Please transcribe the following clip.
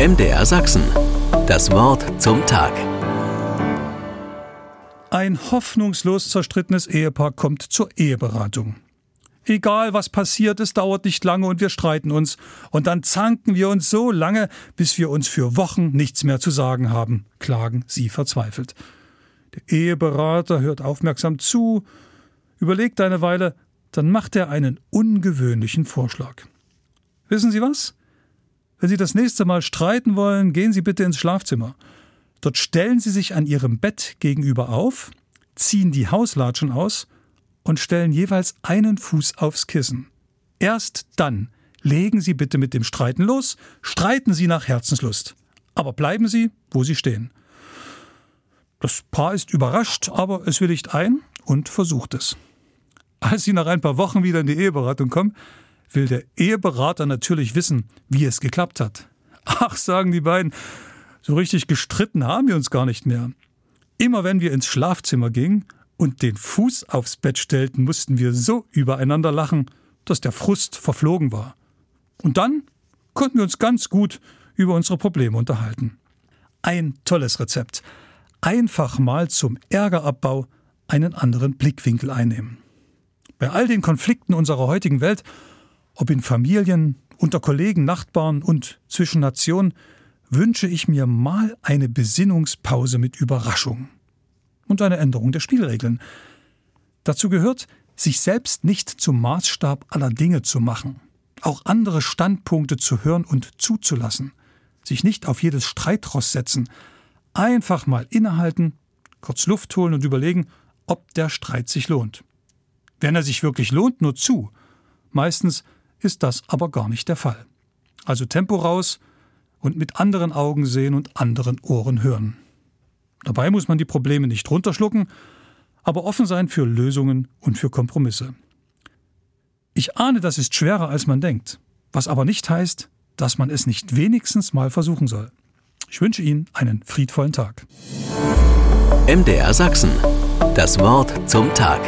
MDR Sachsen. Das Wort zum Tag. Ein hoffnungslos zerstrittenes Ehepaar kommt zur Eheberatung. Egal was passiert, es dauert nicht lange und wir streiten uns. Und dann zanken wir uns so lange, bis wir uns für Wochen nichts mehr zu sagen haben, klagen sie verzweifelt. Der Eheberater hört aufmerksam zu, überlegt eine Weile, dann macht er einen ungewöhnlichen Vorschlag. Wissen Sie was? Wenn Sie das nächste Mal streiten wollen, gehen Sie bitte ins Schlafzimmer. Dort stellen Sie sich an Ihrem Bett gegenüber auf, ziehen die Hauslatschen aus und stellen jeweils einen Fuß aufs Kissen. Erst dann legen Sie bitte mit dem Streiten los, streiten Sie nach Herzenslust. Aber bleiben Sie, wo Sie stehen. Das Paar ist überrascht, aber es willigt ein und versucht es. Als Sie nach ein paar Wochen wieder in die Eheberatung kommen, will der Eheberater natürlich wissen, wie es geklappt hat. Ach, sagen die beiden, so richtig gestritten haben wir uns gar nicht mehr. Immer wenn wir ins Schlafzimmer gingen und den Fuß aufs Bett stellten, mussten wir so übereinander lachen, dass der Frust verflogen war. Und dann konnten wir uns ganz gut über unsere Probleme unterhalten. Ein tolles Rezept. Einfach mal zum Ärgerabbau einen anderen Blickwinkel einnehmen. Bei all den Konflikten unserer heutigen Welt ob in Familien, unter Kollegen, Nachbarn und zwischen Nationen, wünsche ich mir mal eine Besinnungspause mit Überraschung und eine Änderung der Spielregeln. Dazu gehört, sich selbst nicht zum Maßstab aller Dinge zu machen, auch andere Standpunkte zu hören und zuzulassen, sich nicht auf jedes Streitross setzen, einfach mal innehalten, kurz Luft holen und überlegen, ob der Streit sich lohnt. Wenn er sich wirklich lohnt, nur zu. Meistens ist das aber gar nicht der Fall. Also Tempo raus und mit anderen Augen sehen und anderen Ohren hören. Dabei muss man die Probleme nicht runterschlucken, aber offen sein für Lösungen und für Kompromisse. Ich ahne, das ist schwerer, als man denkt, was aber nicht heißt, dass man es nicht wenigstens mal versuchen soll. Ich wünsche Ihnen einen friedvollen Tag. MDR Sachsen. Das Wort zum Tag.